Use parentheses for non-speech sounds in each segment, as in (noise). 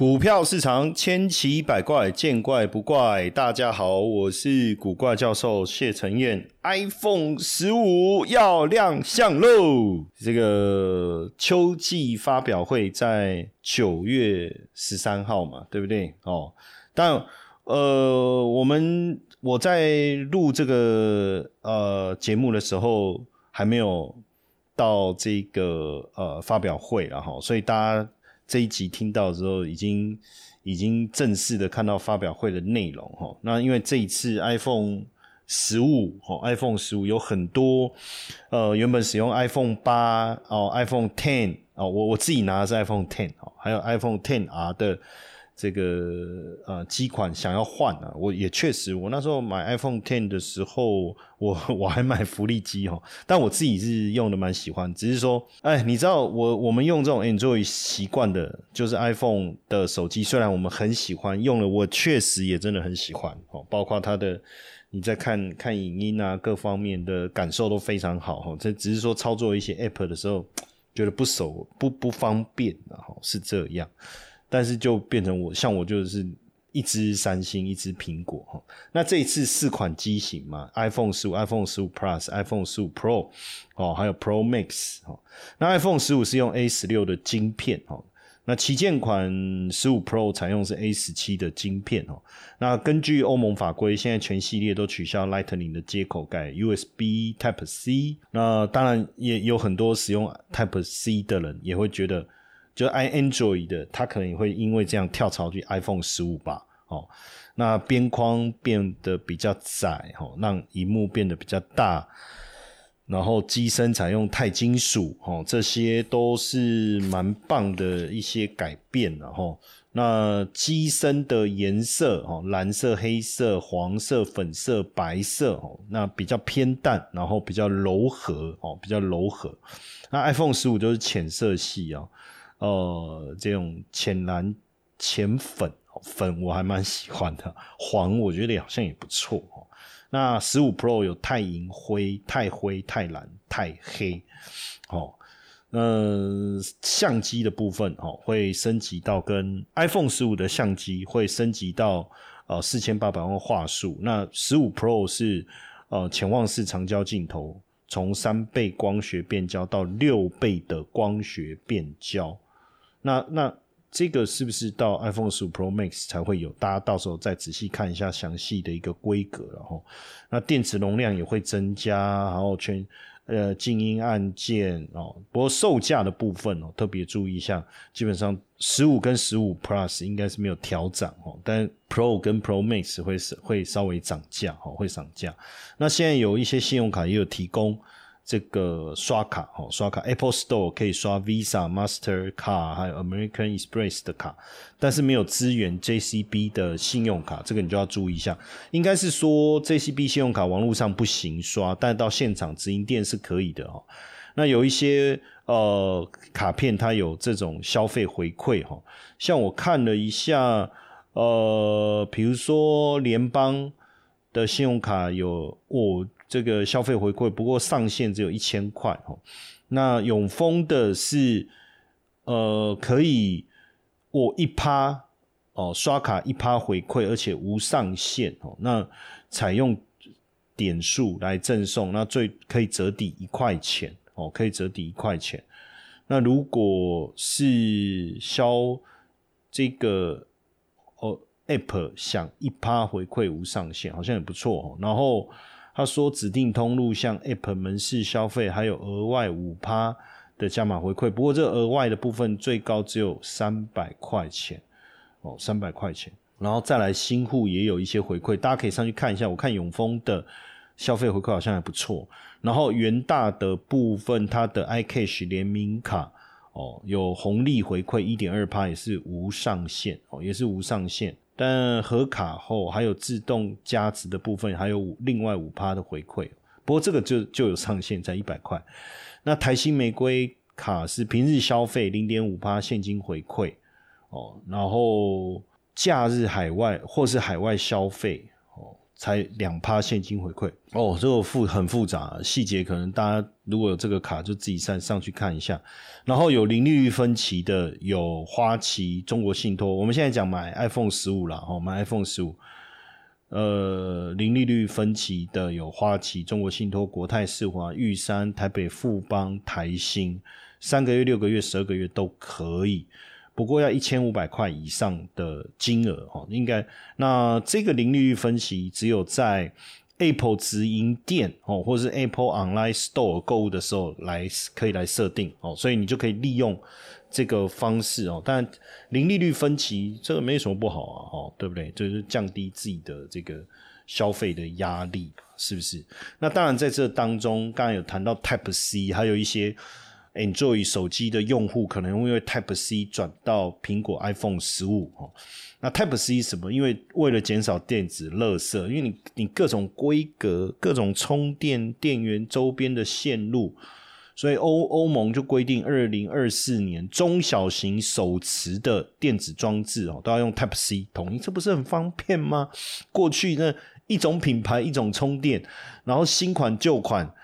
股票市场千奇百怪，见怪不怪。大家好，我是古怪教授谢承彦。iPhone 十五要亮相喽！这个秋季发表会在九月十三号嘛，对不对？哦，但呃，我们我在录这个呃节目的时候，还没有到这个呃发表会了哈，所以大家。这一集听到之后，已经已经正式的看到发表会的内容哈。那因为这一次 iPhone 十五哈，iPhone 十五有很多呃原本使用 iPhone 八哦，iPhone Ten 哦，我我自己拿的是 iPhone Ten 哦，还有 iPhone Ten R 的。这个呃机款想要换啊，我也确实，我那时候买 iPhone Ten 的时候，我 (laughs) 我还买福利机哦，但我自己是用的蛮喜欢，只是说，哎，你知道我我们用这种 Android 习惯的，就是 iPhone 的手机，虽然我们很喜欢用了，我确实也真的很喜欢哦，包括它的你在看看影音啊，各方面的感受都非常好哈，这只是说操作一些 App 的时候觉得不熟不不方便然后是这样。但是就变成我像我就是一支三星，一支苹果哈。那这一次四款机型嘛，iPhone 十五、iPhone 十五 Plus、iPhone 十五 Pro 哦，还有 Pro Max 哦。那 iPhone 十五是用 A 十六的晶片哦。那旗舰款十五 Pro 采用是 A 十七的晶片哦。那根据欧盟法规，现在全系列都取消 Lightning 的接口盖 USB Type C。那当然也有很多使用 Type C 的人也会觉得。就 i Android 的，它可能也会因为这样跳槽去 iPhone 十五吧，哦，那边框变得比较窄，哦，让荧幕变得比较大，然后机身采用钛金属，哦，这些都是蛮棒的一些改变，然后那机身的颜色，哦，蓝色、黑色、黄色、粉色、白色，哦，那比较偏淡，然后比较柔和，哦，比较柔和，那 iPhone 十五就是浅色系啊。呃，这种浅蓝、浅粉、粉我还蛮喜欢的，黄我觉得好像也不错哦。那十五 Pro 有钛银灰、钛灰、钛蓝、钛黑，哦，呃，相机的部分哦会升级到跟 iPhone 十五的相机会升级到呃四千八百万画素。那十五 Pro 是呃潜望式长焦镜头，从三倍光学变焦到六倍的光学变焦。那那这个是不是到 iPhone 十五 Pro Max 才会有？大家到时候再仔细看一下详细的一个规格，然后那电池容量也会增加，然后全呃静音按键哦。不过售价的部分哦，特别注意一下，基本上十五跟十五 Plus 应该是没有调涨哦，但 Pro 跟 Pro Max 会是会稍微涨价哦，会涨价。那现在有一些信用卡也有提供。这个刷卡哦，刷卡 Apple Store 可以刷 Visa、Master 卡，还有 American Express 的卡，但是没有支援 JCB 的信用卡，这个你就要注意一下。应该是说 JCB 信用卡网络上不行刷，但到现场直营店是可以的哦。那有一些呃卡片它有这种消费回馈哈，像我看了一下，呃，比如说联邦的信用卡有我。这个消费回馈不过上限只有一千块哦。那永丰的是呃可以我一趴哦刷卡一趴回馈，而且无上限哦。那采用点数来赠送，那最可以折抵一块钱哦，可以折抵一块钱。那如果是消这个哦 App 想一趴回馈无上限，好像也不错哦。然后。他说，指定通路像 App 门市消费，还有额外五趴的加码回馈。不过，这额外的部分最高只有三百块钱哦，三百块钱。然后再来新户也有一些回馈，大家可以上去看一下。我看永丰的消费回馈好像还不错。然后元大的部分，它的 iCash 联名卡哦，有红利回馈一点二趴，也是无上限哦，也是无上限。但核卡后还有自动加值的部分，还有另外五趴的回馈。不过这个就就有上限在一百块。那台新玫瑰卡是平日消费零点五趴现金回馈哦，然后假日海外或是海外消费，才两趴现金回馈哦，这个复很复杂，细节可能大家如果有这个卡就自己上上去看一下。然后有零利率分期的，有花旗、中国信托。我们现在讲买 iPhone 十五了哦，买 iPhone 十五，呃，零利率分期的有花旗、中国信托、国泰世华、玉山、台北富邦、台新，三个月、六个月、十二个月都可以。不过要一千五百块以上的金额哦，应该那这个零利率分析只有在 Apple 直营店哦，或者是 Apple Online Store 购物的时候来可以来设定哦，所以你就可以利用这个方式哦。但零利率分期这个没什么不好啊，哦，对不对？就是降低自己的这个消费的压力，是不是？那当然在这当中，刚刚有谈到 Type C，还有一些。Enjoy 手机的用户可能因为 Type C 转到苹果 iPhone 十五哦，那 Type C 什么？因为为了减少电子垃圾，因为你你各种规格、各种充电电源周边的线路，所以欧欧盟就规定，二零二四年中小型手持的电子装置哦都要用 Type C 统一，这不是很方便吗？过去那一种品牌一种充电，然后新款旧款。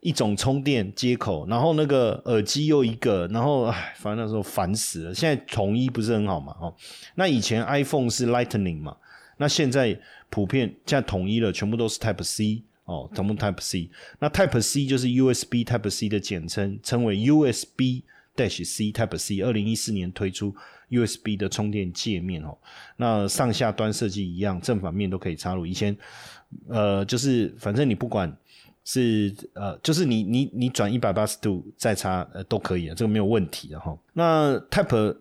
一种充电接口，然后那个耳机又一个，然后唉，反正那时候烦死了。现在统一不是很好嘛？哦，那以前 iPhone 是 Lightning 嘛，那现在普遍现在统一了，全部都是 Type C 哦，全部 Type C。那 Type C 就是 USB Type C 的简称，称为 USB Dash C Type C。二零一四年推出 USB 的充电界面哦，那上下端设计一样，正反面都可以插入。以前呃，就是反正你不管。是呃，就是你你你转一百八十度再插呃都可以啊，这个没有问题的哈。那 Type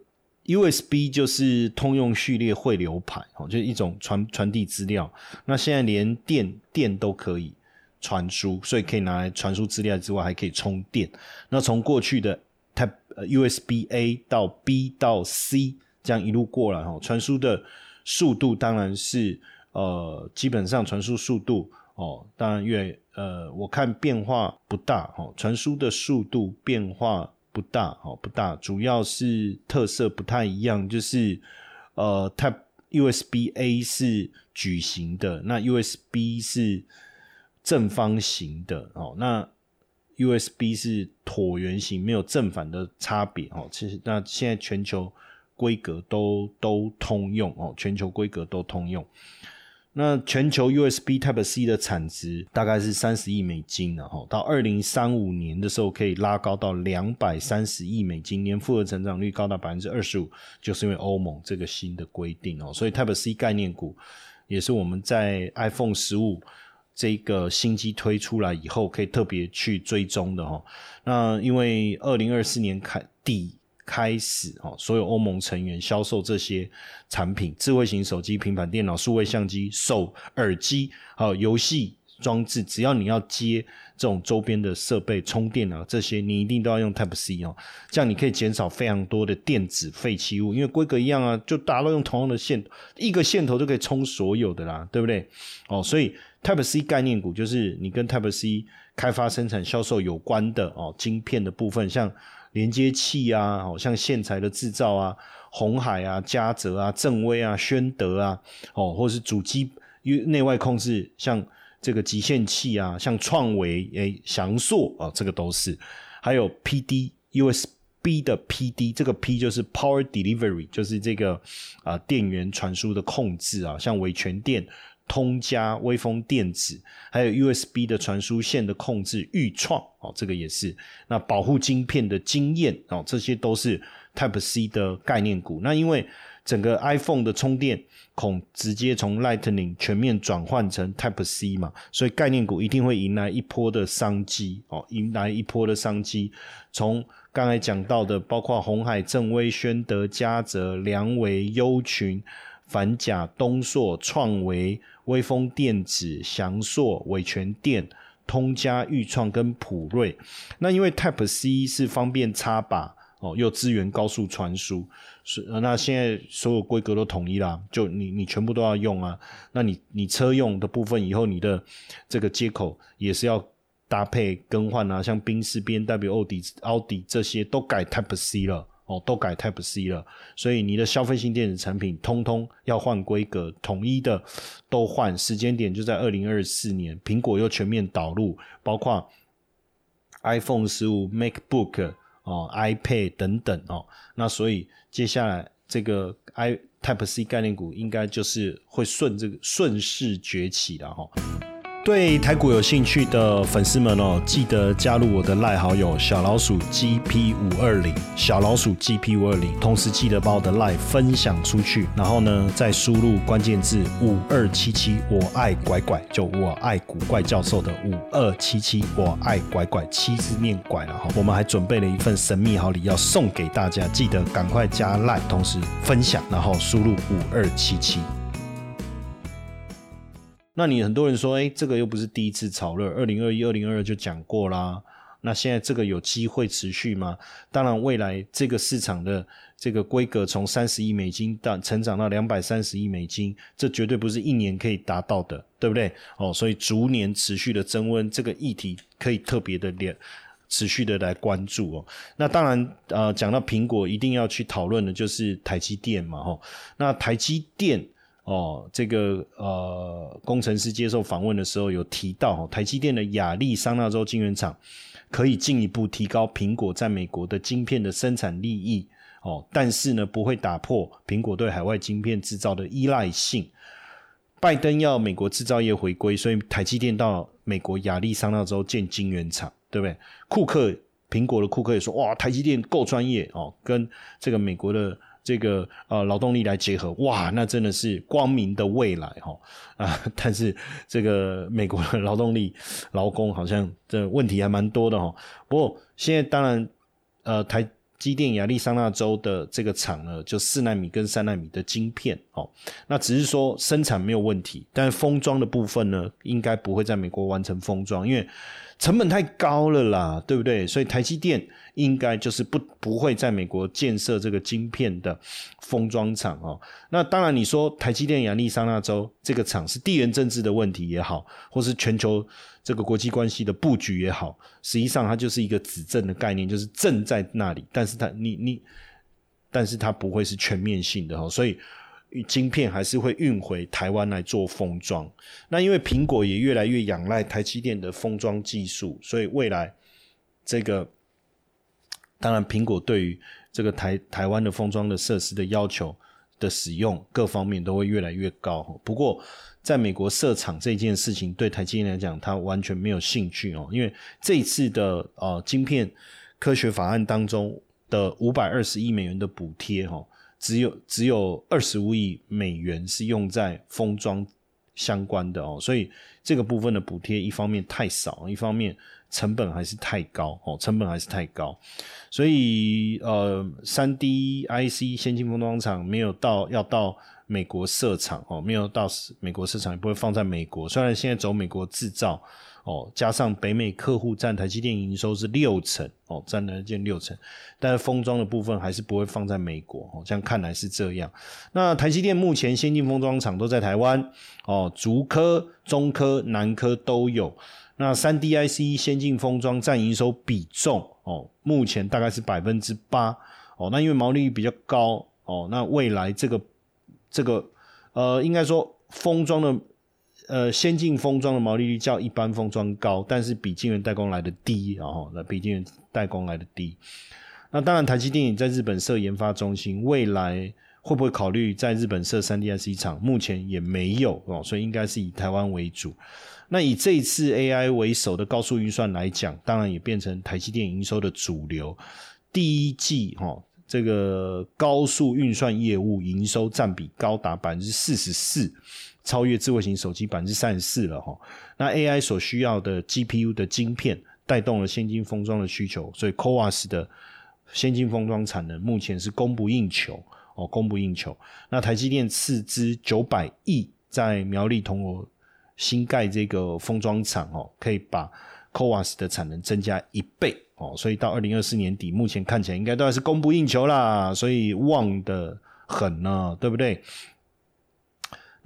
USB 就是通用序列汇流排哦，就是一种传传递资料。那现在连电电都可以传输，所以可以拿来传输资料之外，还可以充电。那从过去的 Type USB A 到 B 到 C 这样一路过来哈，传输的速度当然是呃，基本上传输速度。哦，当然越呃，我看变化不大哦，传输的速度变化不大哦，不大，主要是特色不太一样，就是呃，Type USB A 是矩形的，那 USB 是正方形的哦，那 USB 是椭圆形，没有正反的差别哦。其实那现在全球规格都都通用哦，全球规格都通用。那全球 USB Type C 的产值大概是三十亿美金，然后到二零三五年的时候可以拉高到两百三十亿美金，年复合成长率高达百分之二十五，就是因为欧盟这个新的规定哦。所以 Type C 概念股也是我们在 iPhone 十五这个新机推出来以后可以特别去追踪的哈。那因为二零二四年开底。开始哦，所有欧盟成员销售这些产品，智慧型手机、平板电脑、数位相机、手耳机，还有游戏装置，只要你要接这种周边的设备、充电啊这些，你一定都要用 Type C 哦，这样你可以减少非常多的电子废弃物，因为规格一样啊，就大家都用同样的线，一个线头就可以充所有的啦，对不对？哦，所以 Type C 概念股就是你跟 Type C 开发、生产、销售有关的哦，晶片的部分，像。连接器啊，好，像线材的制造啊，红海啊、嘉泽啊、正威啊、宣德啊，哦，或是主机内外控制，像这个极限器啊，像创维、诶、翔硕啊，这个都是。还有 P D U S B 的 P D，这个 P 就是 Power Delivery，就是这个啊电源传输的控制啊，像伟全电。通家、微风电子，还有 USB 的传输线的控制，预创哦，这个也是。那保护晶片的经验哦，这些都是 Type C 的概念股。那因为整个 iPhone 的充电孔直接从 Lightning 全面转换成 Type C 嘛，所以概念股一定会迎来一波的商机哦，迎来一波的商机。从刚才讲到的，包括红海、正威、宣德、嘉泽、良维、优群、反甲、东硕、创维。微风电子、翔硕、伟全电、通家、裕创跟普瑞，那因为 Type C 是方便插拔哦，又支援高速传输，是那现在所有规格都统一啦，就你你全部都要用啊。那你你车用的部分以后，你的这个接口也是要搭配更换啊，像宾士、B N W、奥迪、奥迪这些都改 Type C 了哦，都改 Type C 了，所以你的消费性电子产品通通要换规格，统一的都换，时间点就在二零二四年，苹果又全面导入，包括 iPhone 十五、MacBook 哦、iPad 等等哦，那所以接下来这个 i Type C 概念股应该就是会顺这个顺势崛起了哈。对台股有兴趣的粉丝们哦，记得加入我的赖好友小老鼠 GP 五二零，小老鼠 GP 五二零，同时记得把我的赖分享出去，然后呢，再输入关键字五二七七，我爱拐拐，就我爱古怪教授的五二七七，我爱拐拐，七字念拐了哈。我们还准备了一份神秘好礼要送给大家，记得赶快加赖，同时分享，然后输入五二七七。那你很多人说，哎，这个又不是第一次炒热，二零二一、二零二二就讲过啦。那现在这个有机会持续吗？当然，未来这个市场的这个规格从三十亿美金到成长到两百三十亿美金，这绝对不是一年可以达到的，对不对？哦，所以逐年持续的增温，这个议题可以特别的连持续的来关注哦。那当然，呃，讲到苹果，一定要去讨论的就是台积电嘛，吼。那台积电。哦，这个呃，工程师接受访问的时候有提到，台积电的亚利桑那州晶圆厂可以进一步提高苹果在美国的晶片的生产利益。哦，但是呢，不会打破苹果对海外晶片制造的依赖性。拜登要美国制造业回归，所以台积电到美国亚利桑那州建晶圆厂，对不对？库克苹果的库克也说，哇，台积电够专业哦，跟这个美国的。这个呃劳动力来结合，哇，那真的是光明的未来哈 (laughs) 啊！但是这个美国的劳动力劳工好像这问题还蛮多的哈。不过现在当然呃台积电亚利桑那州的这个厂呢，就四纳米跟三纳米的晶片哦，那只是说生产没有问题，但是封装的部分呢，应该不会在美国完成封装，因为。成本太高了啦，对不对？所以台积电应该就是不不会在美国建设这个晶片的封装厂哦。那当然，你说台积电亚利桑那州这个厂是地缘政治的问题也好，或是全球这个国际关系的布局也好，实际上它就是一个指正的概念，就是正在那里，但是它你你，但是它不会是全面性的哦，所以。晶片还是会运回台湾来做封装，那因为苹果也越来越仰赖台积电的封装技术，所以未来这个当然苹果对于这个台台湾的封装的设施的要求的使用各方面都会越来越高。不过在美国设厂这件事情对台积电来讲，它完全没有兴趣哦，因为这一次的呃晶片科学法案当中的五百二十亿美元的补贴哈。只有只有二十五亿美元是用在封装相关的哦，所以这个部分的补贴一方面太少，一方面成本还是太高哦，成本还是太高，所以呃，三 D IC 先进封装厂没有到要到美国设厂哦，没有到美国设厂也不会放在美国，虽然现在走美国制造。哦，加上北美客户占台积电营收是六成，哦，占台积电六成，但是封装的部分还是不会放在美国，哦，这样看来是这样。那台积电目前先进封装厂都在台湾，哦，竹科、中科、南科都有。那三 D IC 先进封装占营收比重，哦，目前大概是百分之八，哦，那因为毛利率比较高，哦，那未来这个这个呃，应该说封装的。呃，先进封装的毛利率较一般封装高，但是比晶圆代工来的低，然后那比晶圆代工来的低。那当然，台积电也在日本设研发中心，未来会不会考虑在日本设三 D IC 厂？目前也没有哦，所以应该是以台湾为主。那以这次 AI 为首的高速运算来讲，当然也变成台积电营收的主流。第一季哈，这个高速运算业务营收占比高达百分之四十四。超越智慧型手机百分之三十四了哈，那 AI 所需要的 GPU 的晶片带动了先进封装的需求，所以 CoWAS 的先进封装产能目前是供不应求哦，供不应求。那台积电斥资九百亿在苗栗铜锣新盖这个封装厂哦，可以把 CoWAS 的产能增加一倍哦，所以到二零二四年底，目前看起来应该都还是供不应求啦，所以旺的很呢，对不对？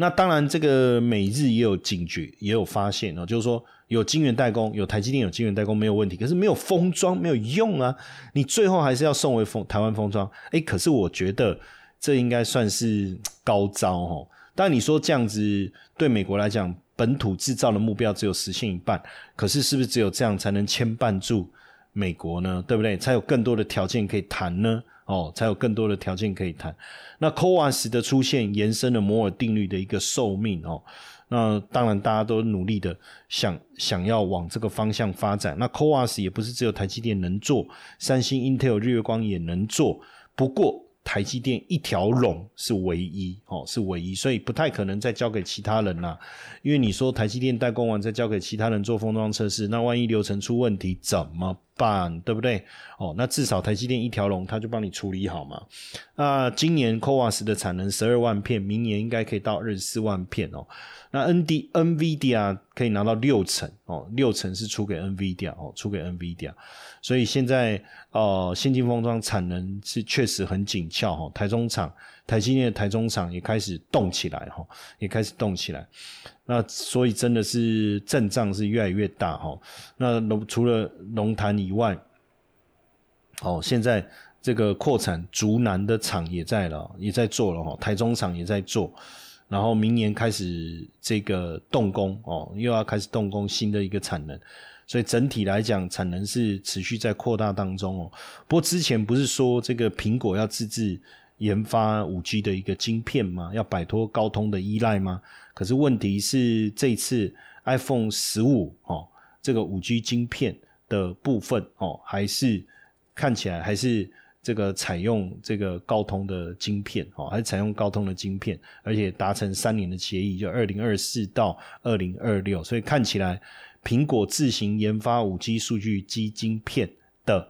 那当然，这个美日也有警觉，也有发现哦，就是说有晶圆代工，有台积电有晶圆代工没有问题，可是没有封装没有用啊，你最后还是要送回封台湾封装。哎，可是我觉得这应该算是高招哦。但你说这样子对美国来讲，本土制造的目标只有实现一半，可是是不是只有这样才能牵绊住美国呢？对不对？才有更多的条件可以谈呢？哦，才有更多的条件可以谈。那 CoWAS 的出现延伸了摩尔定律的一个寿命哦。那当然，大家都努力的想想要往这个方向发展。那 CoWAS 也不是只有台积电能做，三星、Intel、日月光也能做。不过台积电一条龙是唯一哦，是唯一，所以不太可能再交给其他人啦。因为你说台积电代工完再交给其他人做封装测试，那万一流程出问题怎么办？对不对？哦，那至少台积电一条龙，他就帮你处理好嘛。那今年 CoWAS 的产能十二万片，明年应该可以到二十四万片哦。那 N D N V D a 可以拿到六成哦，六成是出给 N V D a 哦，出给 N V D a 所以现在呃，先进封装产能是确实很紧俏哈。台中厂，台积电的台中厂也开始动起来哈，也开始动起来。那所以真的是阵仗是越来越大哈。那龙除了龙潭以外，哦，现在这个扩产竹南的厂也在了，也在做了哈，台中厂也在做。然后明年开始这个动工哦，又要开始动工新的一个产能，所以整体来讲产能是持续在扩大当中哦。不过之前不是说这个苹果要自制研发五 G 的一个晶片吗？要摆脱高通的依赖吗？可是问题是这次 iPhone 十五哦，这个五 G 晶片的部分哦，还是看起来还是。这个采用这个高通的晶片哦，还是采用高通的晶片，而且达成三年的协议，就二零二四到二零二六，所以看起来苹果自行研发五 G 数据基晶片的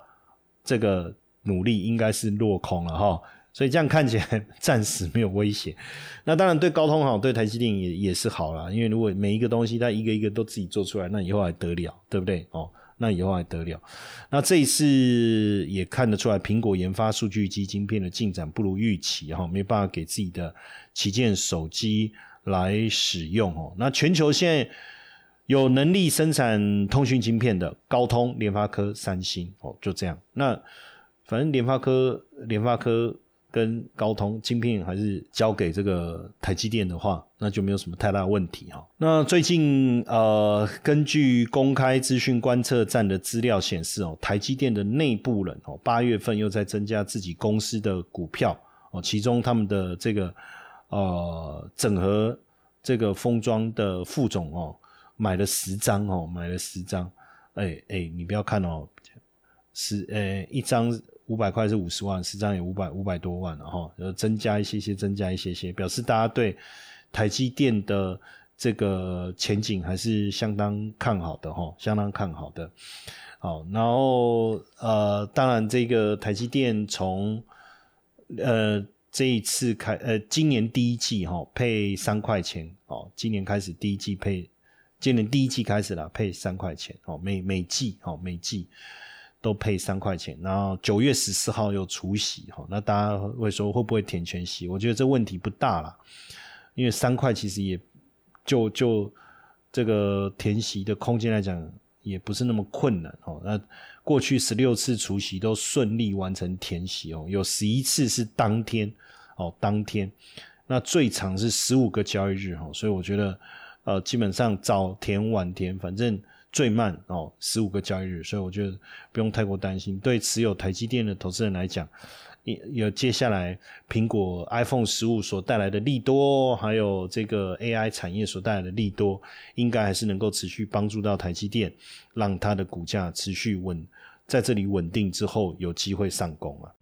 这个努力应该是落空了哈，所以这样看起来暂时没有威胁。(laughs) 那当然对高通好，对台积电也也是好了，因为如果每一个东西它一个一个都自己做出来，那以后还得了，对不对哦？那以后还得了？那这一次也看得出来，苹果研发数据机晶片的进展不如预期，哈，没办法给自己的旗舰手机来使用，哦。那全球现在有能力生产通讯晶片的，高通、联发科、三星，哦，就这样。那反正联发科，联发科。跟高通晶片还是交给这个台积电的话，那就没有什么太大问题哈。那最近呃，根据公开资讯观测站的资料显示哦，台积电的内部人哦，八月份又在增加自己公司的股票哦，其中他们的这个呃整合这个封装的副总哦，买了十张哦，买了十张，哎哎，你不要看哦，十呃一张。五百块是五十万，实际上有五百五百多万了哈，增加一些些，增加一些些，表示大家对台积电的这个前景还是相当看好的哈，相当看好的。好，然后呃，当然这个台积电从呃这一次开呃今年第一季哈配三块钱哦，今年开始第一季配，今年第一季开始了配三块钱哦，每每季哦每季。都配三块钱，然后九月十四号又除息哈，那大家会说会不会填全息？我觉得这问题不大了，因为三块其实也就就这个填息的空间来讲，也不是那么困难哦。那过去十六次除息都顺利完成填息哦，有十一次是当天哦，当天，那最长是十五个交易日哈，所以我觉得呃，基本上早填晚填，反正。最慢哦，十五个交易日，所以我觉得不用太过担心。对持有台积电的投资人来讲，有接下来苹果 iPhone 十五所带来的利多，还有这个 AI 产业所带来的利多，应该还是能够持续帮助到台积电，让它的股价持续稳在这里稳定之后，有机会上攻啊。